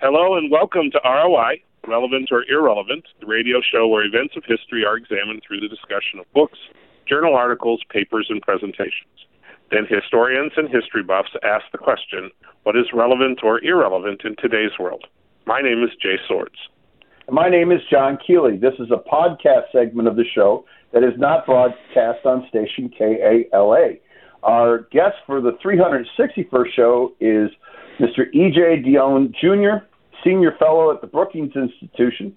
Hello and welcome to ROI, Relevant or Irrelevant, the radio show where events of history are examined through the discussion of books, journal articles, papers, and presentations. Then historians and history buffs ask the question what is relevant or irrelevant in today's world? My name is Jay Swords. My name is John Keeley. This is a podcast segment of the show that is not broadcast on station KALA. Our guest for the 361st show is Mr. E.J. Dionne Jr., Senior Fellow at the Brookings Institution,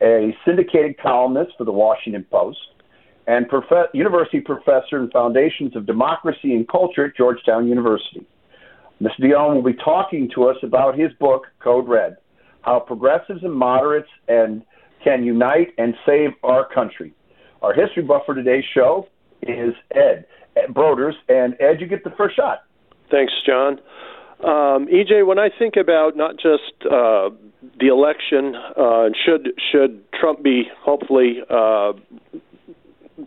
a syndicated columnist for the Washington Post, and prof- University Professor in Foundations of Democracy and Culture at Georgetown University. Mr. Dionne will be talking to us about his book, Code Red How Progressives and Moderates and Can Unite and Save Our Country. Our history buff for today's show is Ed, Ed Broders. And Ed, you get the first shot. Thanks, John. Um, EJ, when I think about not just uh, the election, uh, should should Trump be hopefully uh,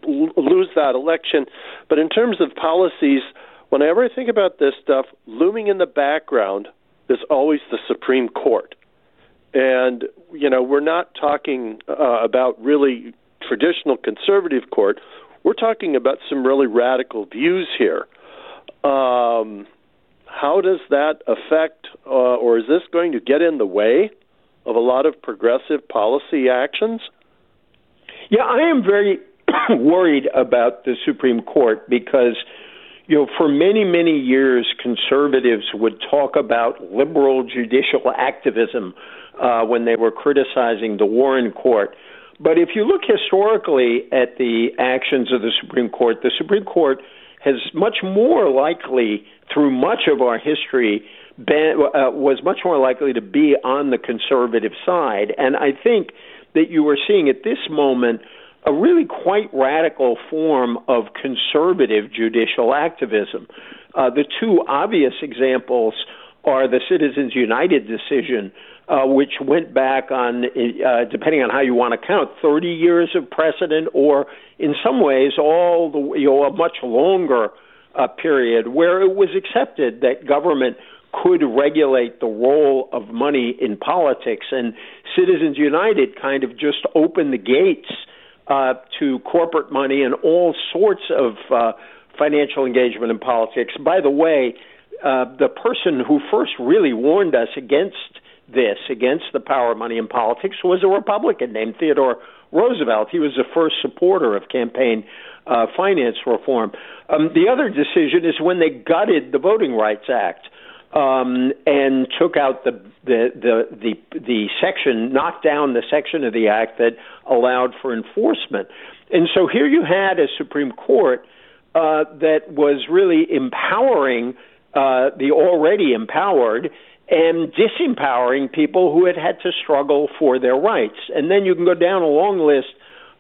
lose that election, but in terms of policies, whenever I think about this stuff, looming in the background is always the Supreme Court, and you know we're not talking uh, about really traditional conservative court. We're talking about some really radical views here. Um, how does that affect, uh, or is this going to get in the way of a lot of progressive policy actions? Yeah, I am very worried about the Supreme Court because, you know, for many, many years, conservatives would talk about liberal judicial activism uh, when they were criticizing the Warren Court. But if you look historically at the actions of the Supreme Court, the Supreme Court has much more likely, through much of our history, been, uh, was much more likely to be on the conservative side. And I think that you are seeing at this moment a really quite radical form of conservative judicial activism. Uh, the two obvious examples are the Citizens United decision, uh, which went back on, uh, depending on how you want to count, 30 years of precedent, or in some ways, all the you know a much longer uh, period where it was accepted that government could regulate the role of money in politics, and Citizens United kind of just opened the gates uh, to corporate money and all sorts of uh, financial engagement in politics. By the way, uh, the person who first really warned us against this against the power of money in politics was a Republican named Theodore Roosevelt. He was the first supporter of campaign uh, finance reform. Um, the other decision is when they gutted the Voting Rights Act um, and took out the, the the the the section, knocked down the section of the act that allowed for enforcement. And so here you had a Supreme Court uh, that was really empowering uh, the already empowered and disempowering people who had had to struggle for their rights. And then you can go down a long list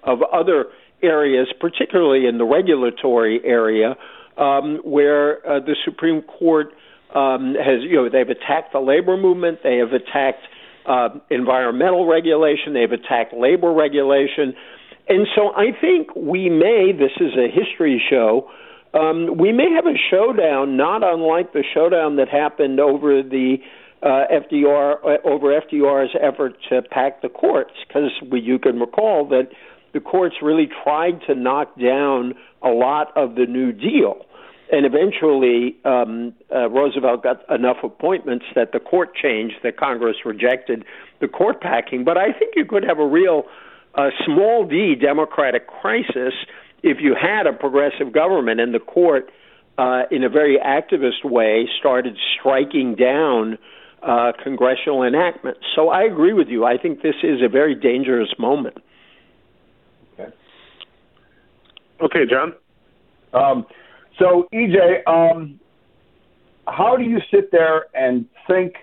of other areas, particularly in the regulatory area, um, where uh, the Supreme Court um, has, you know, they've attacked the labor movement, they have attacked uh, environmental regulation, they've attacked labor regulation. And so I think we may, this is a history show, um, we may have a showdown not unlike the showdown that happened over the uh, FDR uh, over FDR's effort to pack the courts, because you can recall that the courts really tried to knock down a lot of the New Deal. And eventually, um, uh, Roosevelt got enough appointments that the court changed, that Congress rejected the court packing. But I think you could have a real uh, small d democratic crisis if you had a progressive government and the court, uh, in a very activist way, started striking down uh, congressional enactment. So I agree with you. I think this is a very dangerous moment. Okay. Okay, John. Um, so EJ, um, how do you sit there and think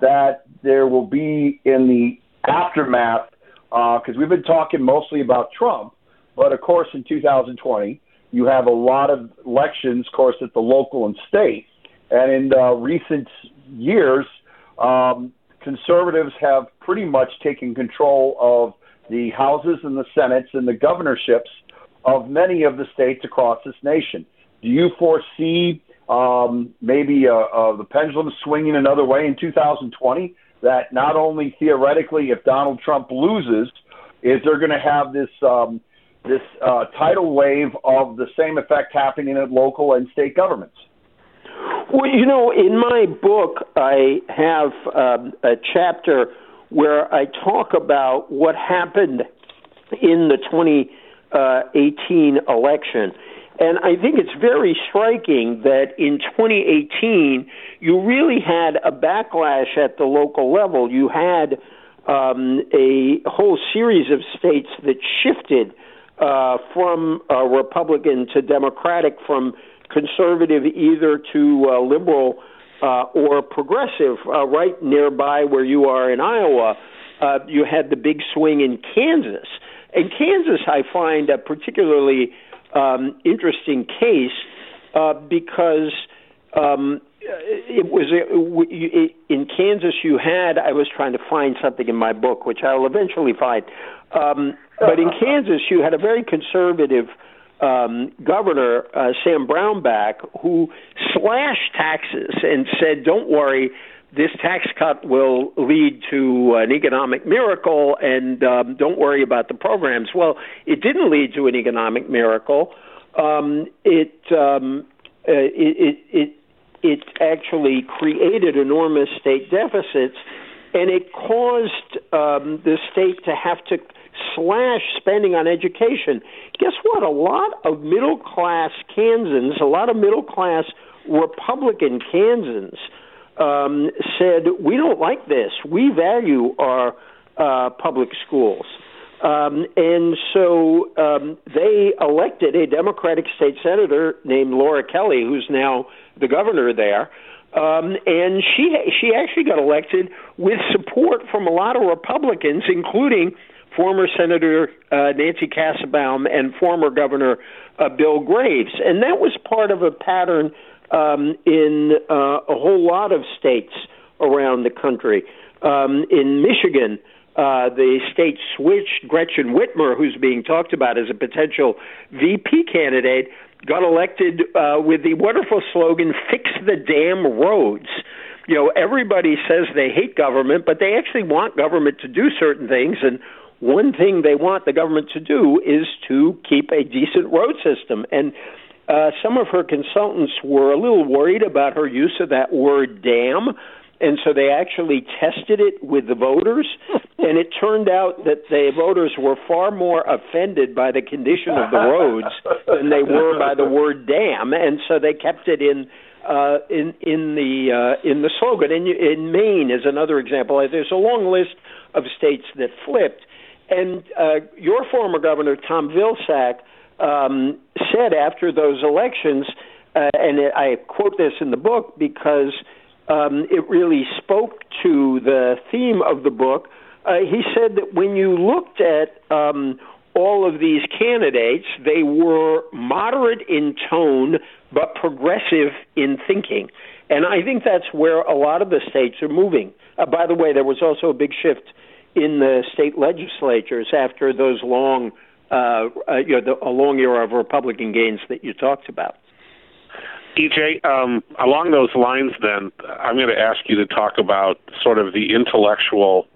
that there will be in the aftermath? Because uh, we've been talking mostly about Trump, but of course, in 2020, you have a lot of elections, of course, at the local and state. And in uh, recent years, um, conservatives have pretty much taken control of the houses and the senates and the governorships of many of the states across this nation. Do you foresee um, maybe uh, uh, the pendulum swinging another way in 2020 that not only theoretically, if Donald Trump loses, is they're going to have this um, this uh, tidal wave of the same effect happening at local and state governments. Well, you know, in my book, I have um, a chapter where I talk about what happened in the 2018 election. And I think it's very striking that in 2018, you really had a backlash at the local level. You had um, a whole series of states that shifted uh, from uh, Republican to Democratic, from conservative either to uh, liberal uh, or progressive. Uh, right nearby where you are in Iowa, uh, you had the big swing in Kansas. And Kansas, I find a particularly um, interesting case uh, because um, it was in Kansas. You had I was trying to find something in my book, which I'll eventually find. Um, but in Kansas, you had a very conservative um, governor, uh, Sam Brownback, who slashed taxes and said, "Don't worry." This tax cut will lead to an economic miracle, and um, don't worry about the programs. Well, it didn't lead to an economic miracle. Um, it, um, uh, it, it, it actually created enormous state deficits, and it caused um, the state to have to slash spending on education. Guess what? A lot of middle class Kansans, a lot of middle class Republican Kansans um, said, We don't like this. We value our uh, public schools. Um, and so um, they elected a Democratic state senator named Laura Kelly, who's now the governor there. Um, and she she actually got elected with support from a lot of Republicans, including former Senator uh, Nancy Kassebaum and former Governor uh, Bill Graves, and that was part of a pattern um, in uh, a whole lot of states around the country. Um, in Michigan, uh, the state switched Gretchen Whitmer, who's being talked about as a potential VP candidate, got elected uh, with the wonderful slogan "Fix the damn roads." You know, everybody says they hate government, but they actually want government to do certain things, and one thing they want the government to do is to keep a decent road system. And uh, some of her consultants were a little worried about her use of that word damn. And so they actually tested it with the voters, and it turned out that the voters were far more offended by the condition of the roads than they were by the word damn. and so they kept it in uh, in in the uh, in the slogan. And in Maine is another example. There's a long list of states that flipped, and uh, your former governor Tom Vilsack um, said after those elections, uh, and I quote this in the book because um, it really spoke to the theme of the book. Uh, he said that when you looked at um, all of these candidates, they were moderate in tone but progressive in thinking. And I think that's where a lot of the states are moving. Uh, by the way, there was also a big shift in the state legislatures after those long, uh, uh, you know, the, a long era of Republican gains that you talked about. EJ, um, along those lines, then I'm going to ask you to talk about sort of the intellectual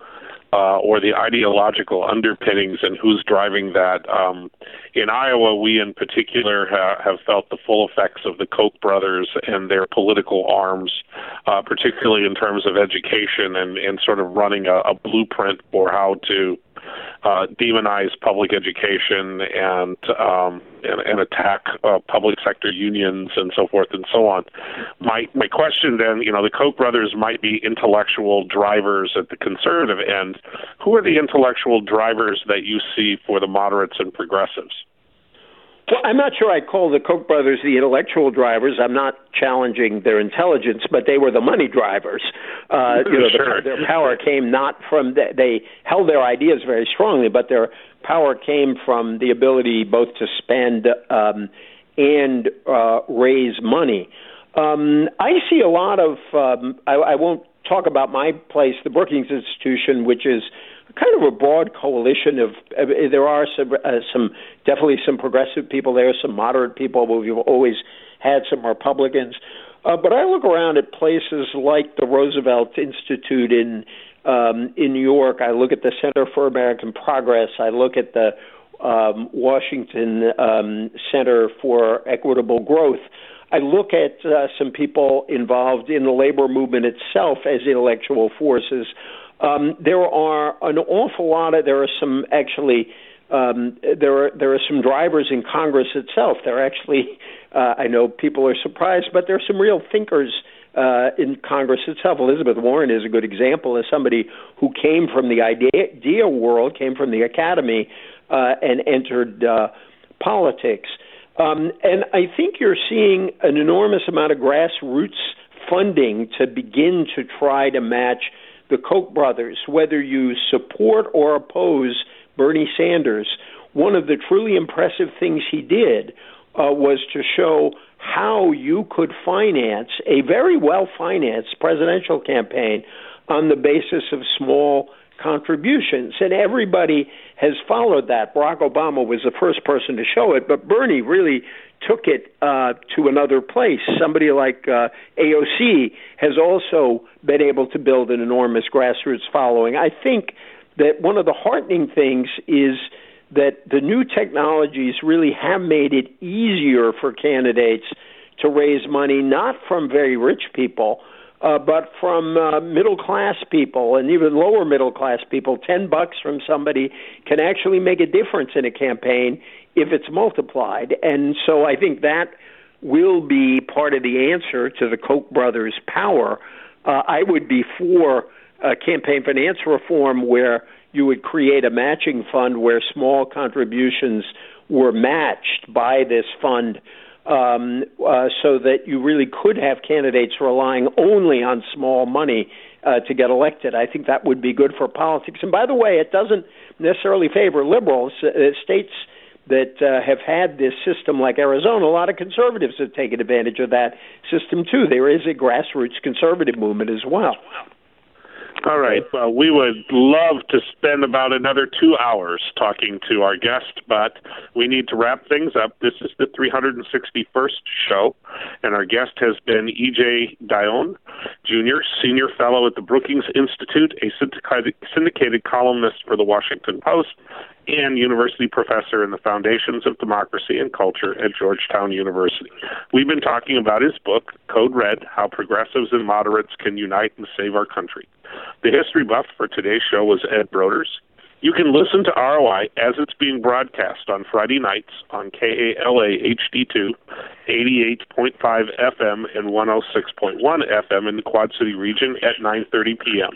uh, or the ideological underpinnings and who's driving that. Um, in Iowa, we in particular ha- have felt the full effects of the Koch brothers and their political arms, uh, particularly in terms of education and, and sort of running a, a blueprint for how to uh, demonize public education and um, and, and attack uh, public sector unions and so forth and so on. My my question then, you know, the Koch brothers might be intellectual drivers at the conservative end. Who are the intellectual drivers that you see for the moderates and progressives? Well, I'm not sure I'd call the Koch brothers the intellectual drivers. I'm not challenging their intelligence, but they were the money drivers. Uh, you know, sure. the, their power came not from the, they held their ideas very strongly, but their power came from the ability both to spend um, and uh, raise money. Um, I see a lot of. Um, I, I won't talk about my place, the Brookings Institution, which is kind of a broad coalition of. Uh, there are some, uh, some definitely some progressive people there, some moderate people. We've always had some Republicans, uh, but I look around at places like the Roosevelt Institute in um, in New York, I look at the Center for American Progress. I look at the um, Washington um, Center for Equitable Growth. I look at uh, some people involved in the labor movement itself as intellectual forces. Um, there are an awful lot of there are some actually um, there are there are some drivers in Congress itself. There are actually uh, I know people are surprised, but there are some real thinkers uh, in Congress itself. Elizabeth Warren is a good example as somebody who came from the idea world, came from the academy, uh, and entered uh, politics. Um, and I think you're seeing an enormous amount of grassroots funding to begin to try to match the Koch brothers, whether you support or oppose Bernie Sanders. One of the truly impressive things he did uh, was to show how you could finance a very well financed presidential campaign on the basis of small contributions. And everybody has followed that. Barack Obama was the first person to show it, but Bernie really took it uh, to another place. Somebody like uh, AOC has also been able to build an enormous grassroots following. I think that one of the heartening things is that the new technologies really have made it easier for candidates to raise money, not from very rich people, uh, but from uh, middle class people and even lower middle class people. Ten bucks from somebody can actually make a difference in a campaign if it's multiplied. And so I think that will be part of the answer to the Koch brothers' power. Uh, I would be for a campaign finance reform where you would create a matching fund where small contributions were matched by this fund um, uh, so that you really could have candidates relying only on small money uh, to get elected. I think that would be good for politics. And by the way, it doesn't necessarily favor liberals. Uh, states that uh, have had this system, like Arizona, a lot of conservatives have taken advantage of that system too. There is a grassroots conservative movement as well. All right. Well, we would love to spend about another two hours talking to our guest, but we need to wrap things up. This is the 361st show, and our guest has been E.J. Dionne, Jr., Senior Fellow at the Brookings Institute, a syndicated columnist for the Washington Post, and University Professor in the Foundations of Democracy and Culture at Georgetown University. We've been talking about his book, Code Red How Progressives and Moderates Can Unite and Save Our Country. The history buff for today's show was Ed Broders. You can listen to ROI as it's being broadcast on Friday nights on KALA HD2, 88.5 FM and 106.1 FM in the Quad City region at 9:30 p.m.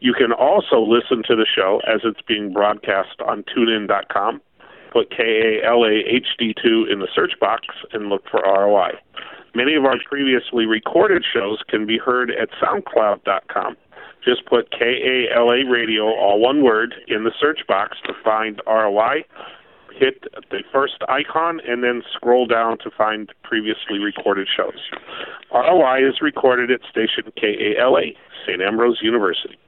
You can also listen to the show as it's being broadcast on tunein.com. Put KALA HD2 in the search box and look for ROI. Many of our previously recorded shows can be heard at SoundCloud.com. Just put KALA Radio, all one word, in the search box to find ROI. Hit the first icon and then scroll down to find previously recorded shows. ROI is recorded at station KALA, St. Ambrose University.